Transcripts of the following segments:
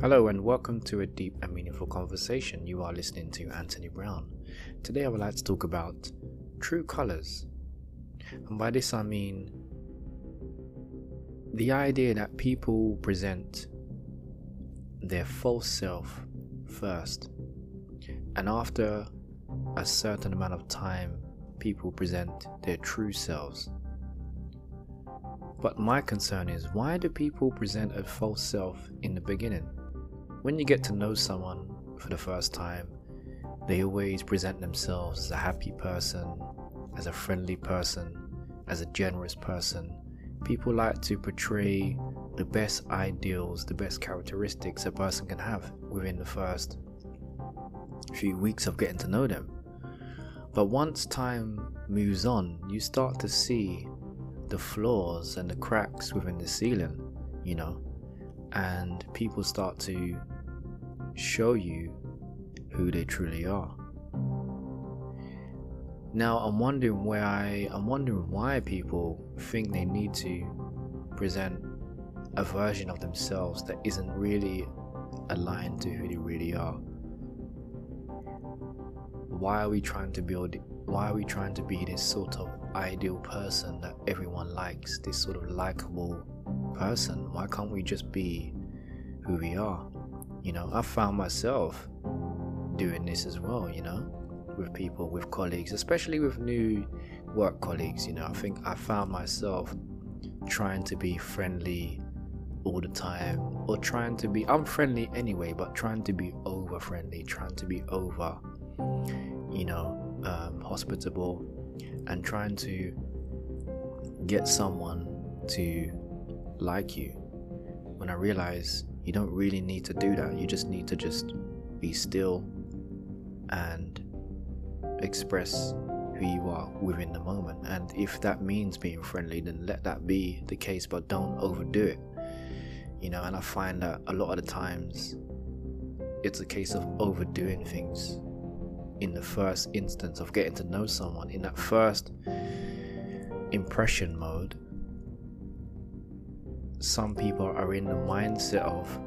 Hello and welcome to a deep and meaningful conversation. You are listening to Anthony Brown. Today I would like to talk about true colors. And by this I mean the idea that people present their false self first, and after a certain amount of time, people present their true selves. But my concern is why do people present a false self in the beginning? When you get to know someone for the first time, they always present themselves as a happy person, as a friendly person, as a generous person. People like to portray the best ideals, the best characteristics a person can have within the first few weeks of getting to know them. But once time moves on, you start to see the flaws and the cracks within the ceiling, you know, and people start to show you who they truly are. Now I'm wondering why I'm wondering why people think they need to present a version of themselves that isn't really aligned to who they really are. Why are we trying to build why are we trying to be this sort of ideal person that everyone likes, this sort of likable person? Why can't we just be who we are? You know, I found myself doing this as well, you know, with people, with colleagues, especially with new work colleagues. You know, I think I found myself trying to be friendly all the time, or trying to be, I'm friendly anyway, but trying to be over friendly, trying to be over, you know, um, hospitable, and trying to get someone to like you. When I realize you don't really need to do that. You just need to just be still and express who you are within the moment. And if that means being friendly, then let that be the case, but don't overdo it. You know, and I find that a lot of the times it's a case of overdoing things in the first instance of getting to know someone, in that first impression mode some people are in the mindset of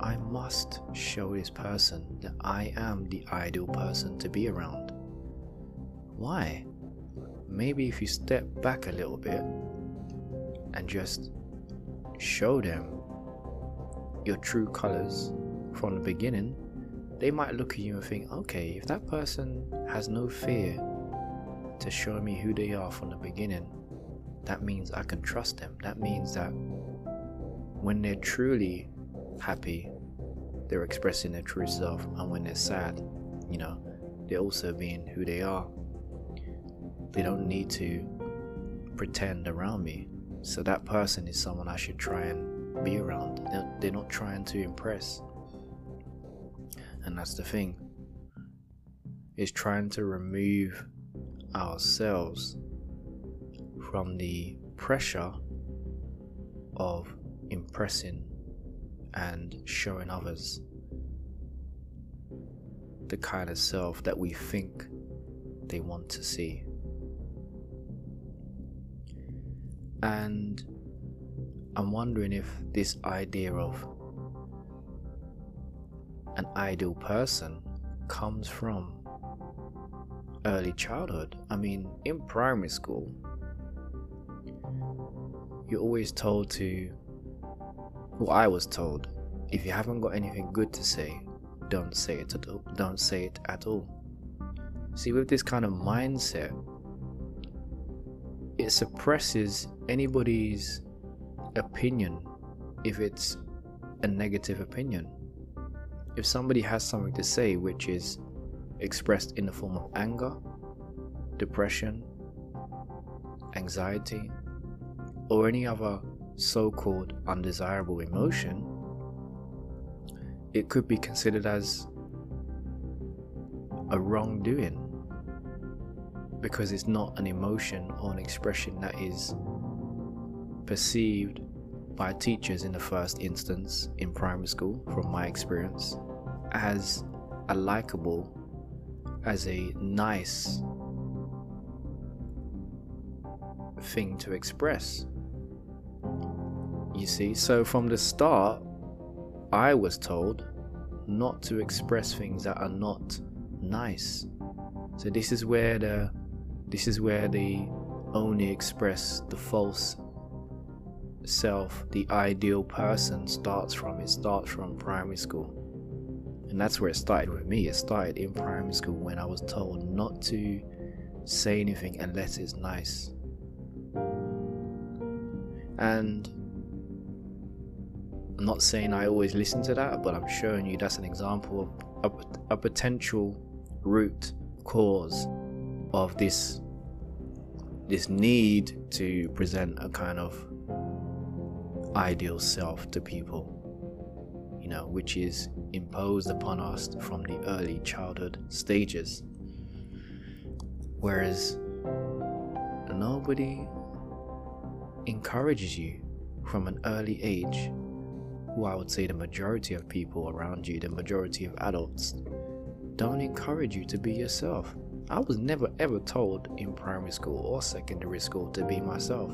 I must show this person that I am the ideal person to be around. Why? Maybe if you step back a little bit and just show them your true colors from the beginning, they might look at you and think, okay, if that person has no fear to show me who they are from the beginning, that means I can trust them. That means that when they're truly happy, they're expressing their true self, and when they're sad, you know, they're also being who they are. They don't need to pretend around me. So that person is someone I should try and be around. They're not trying to impress. And that's the thing. Is trying to remove ourselves from the pressure of impressing and showing others the kind of self that we think they want to see. And I'm wondering if this idea of an ideal person comes from early childhood. I mean, in primary school, you're always told to well, I was told, if you haven't got anything good to say, don't say it at all. Don't say it at all. See, with this kind of mindset, it suppresses anybody's opinion if it's a negative opinion. If somebody has something to say which is expressed in the form of anger, depression, anxiety, or any other so called undesirable emotion, it could be considered as a wrongdoing because it's not an emotion or an expression that is perceived by teachers in the first instance in primary school, from my experience, as a likable, as a nice thing to express. You see, so from the start, I was told not to express things that are not nice. So this is where the this is where the only express the false self, the ideal person starts from. It starts from primary school. And that's where it started with me. It started in primary school when I was told not to say anything unless it's nice. And I'm not saying I always listen to that, but I'm showing you that's an example of a, a potential root cause of this this need to present a kind of ideal self to people, you know, which is imposed upon us from the early childhood stages. Whereas nobody encourages you from an early age, who I would say the majority of people around you, the majority of adults, don't encourage you to be yourself. I was never ever told in primary school or secondary school to be myself.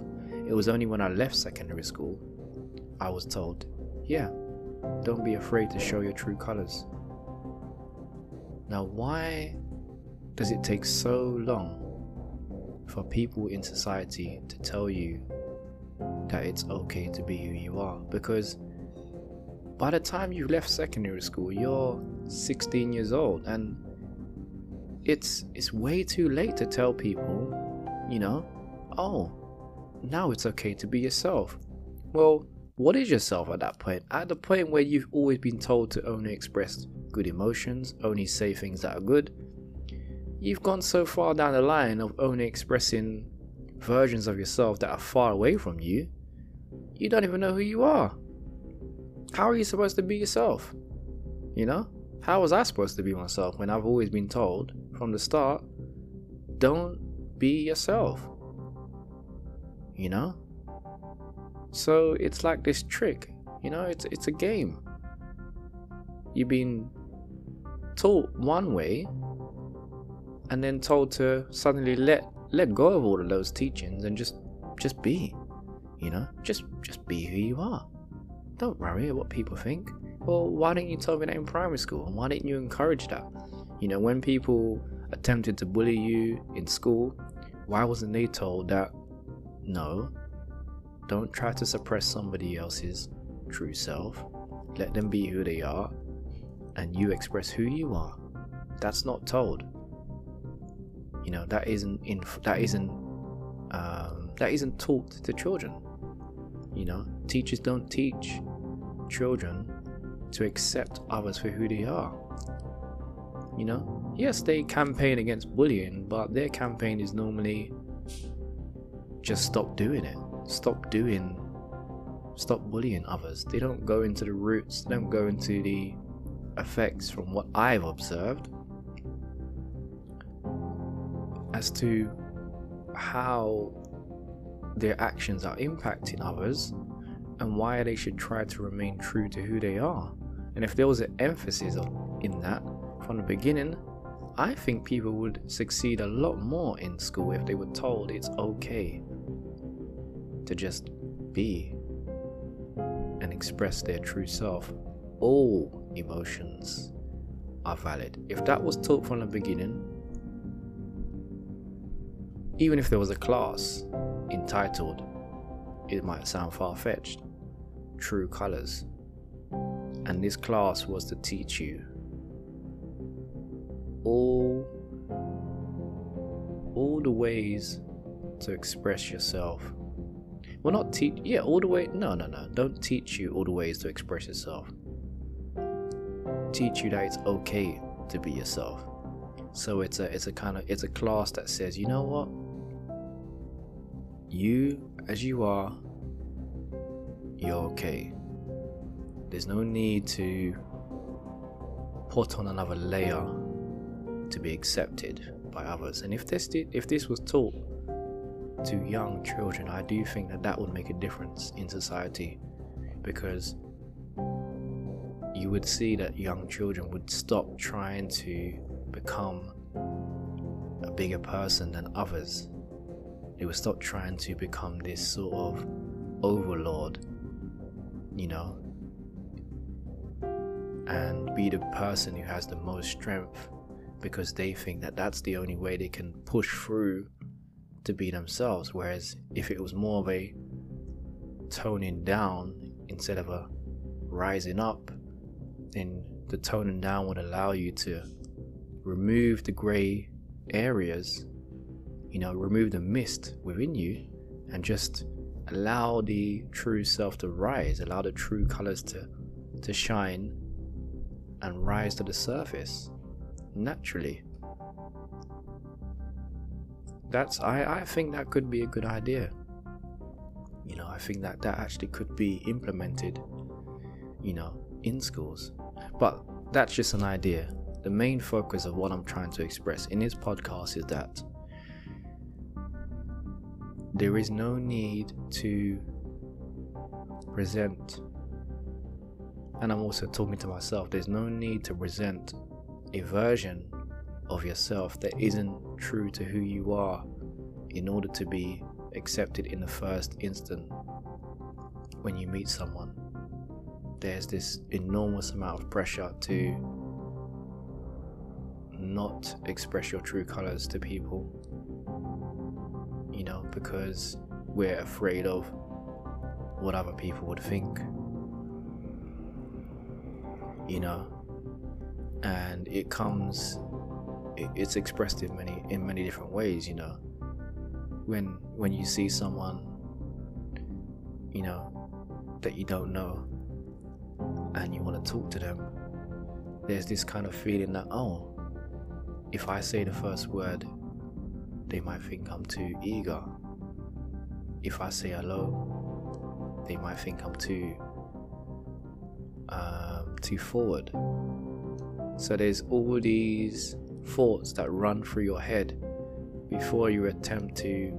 It was only when I left secondary school I was told, yeah, don't be afraid to show your true colors. Now, why does it take so long for people in society to tell you that it's okay to be who you are? Because by the time you left secondary school, you're 16 years old, and it's it's way too late to tell people, you know, oh, now it's okay to be yourself. Well, what is yourself at that point? At the point where you've always been told to only express good emotions, only say things that are good, you've gone so far down the line of only expressing versions of yourself that are far away from you, you don't even know who you are. How are you supposed to be yourself? You know? How was I supposed to be myself when I've always been told from the start, don't be yourself? You know? So it's like this trick, you know, it's it's a game. You've been taught one way and then told to suddenly let let go of all of those teachings and just just be. You know? Just just be who you are. Don't worry about what people think. Well, why didn't you tell me that in primary school? And why didn't you encourage that? You know, when people attempted to bully you in school, why wasn't they told that no, don't try to suppress somebody else's true self. Let them be who they are, and you express who you are. That's not told. You know that isn't in that isn't um, that isn't taught to children. You know, teachers don't teach children to accept others for who they are. You know, yes, they campaign against bullying, but their campaign is normally just stop doing it. Stop doing stop bullying others. They don't go into the roots they don't go into the effects from what i've observed as to how their actions are impacting others and why they should try to remain true to who they are and if there was an emphasis in that from the beginning I think people would succeed a lot more in school if they were told it's okay to just be and express their true self. All emotions are valid. If that was taught from the beginning, even if there was a class entitled, it might sound far fetched, True Colors, and this class was to teach you all all the ways to express yourself well, not teach. Yeah, all the way. No, no, no. Don't teach you all the ways to express yourself. Teach you that it's okay to be yourself. So it's a it's a kind of it's a class that says, you know what? You as you are, you're okay. There's no need to put on another layer to be accepted by others. And if this did, if this was taught to young children, I do think that that would make a difference in society because you would see that young children would stop trying to become a bigger person than others. They would stop trying to become this sort of overlord, you know. and be the person who has the most strength because they think that that's the only way they can push through to be themselves. Whereas if it was more of a toning down instead of a rising up, then the toning down would allow you to remove the grey areas, you know, remove the mist within you, and just allow the true self to rise, allow the true colors to to shine and rise to the surface naturally. That's I, I think that could be a good idea. You know, I think that that actually could be implemented, you know, in schools. But that's just an idea. The main focus of what I'm trying to express in this podcast is that there is no need to resent. and I'm also talking to myself, there's no need to resent a version of yourself that isn't true to who you are in order to be accepted in the first instant when you meet someone. There's this enormous amount of pressure to not express your true colors to people, because we're afraid of what other people would think, you know, and it comes it's expressed in many in many different ways you know? When when you see someone you know that you don't know and you want to talk to them there's this kind of feeling that oh if i say the first word they might think i'm too eager if i say hello they might think i'm too um, too forward so there's all these thoughts that run through your head before you attempt to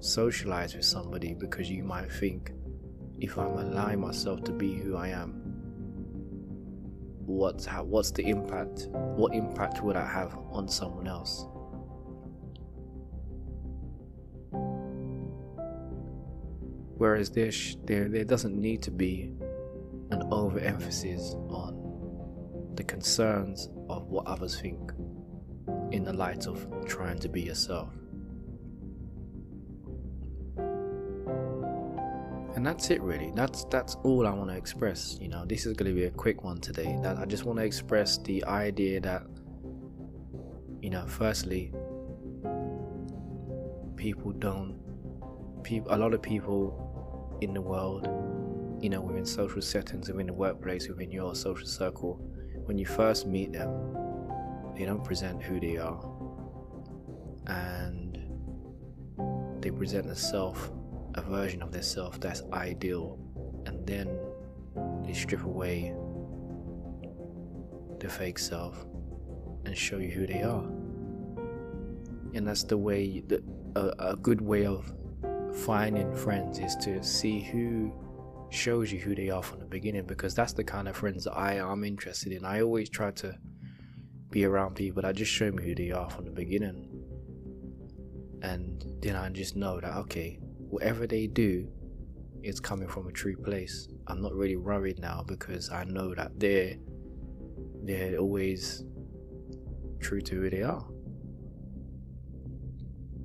socialize with somebody because you might think if I'm allowing myself to be who I am, what's how, what's the impact? What impact would I have on someone else? Whereas there, there, there doesn't need to be an overemphasis on the concerns of what others think in the light of trying to be yourself. And that's it really. That's that's all I want to express. You know, this is going to be a quick one today. That I just want to express the idea that you know, firstly, people don't people a lot of people in the world, you know, within social settings, within the workplace, within your social circle, when you first meet them, they don't present who they are. And they present a self, a version of their self that's ideal. And then they strip away the fake self and show you who they are. And that's the way, a good way of finding friends is to see who shows you who they are from the beginning because that's the kind of friends I am interested in. I always try to be around people that just show me who they are from the beginning. And then I just know that okay, whatever they do it's coming from a true place. I'm not really worried now because I know that they're they're always true to who they are.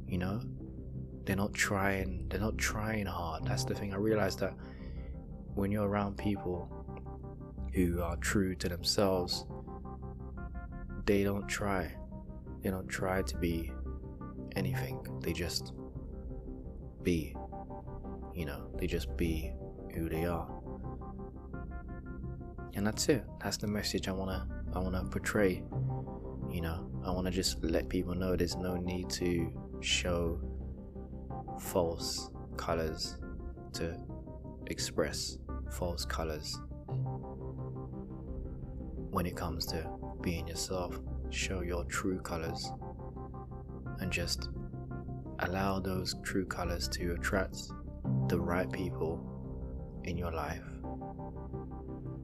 You know? They're not trying they're not trying hard. That's the thing. I realized that when you're around people who are true to themselves, they don't try. They don't try to be anything. They just be. You know, they just be who they are. And that's it. That's the message I wanna I wanna portray. You know, I wanna just let people know there's no need to show false colors to express false colors. When it comes to being yourself, show your true colors and just allow those true colors to attract the right people in your life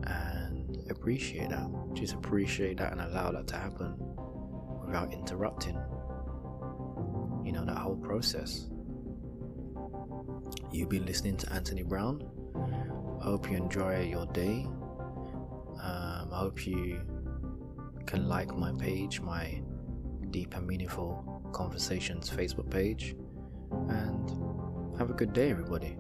and appreciate that. Just appreciate that and allow that to happen without interrupting, you know, that whole process. You've been listening to Anthony Brown. I hope you enjoy your day. Um, I hope you can like my page, my Deep and Meaningful Conversations Facebook page, and have a good day, everybody.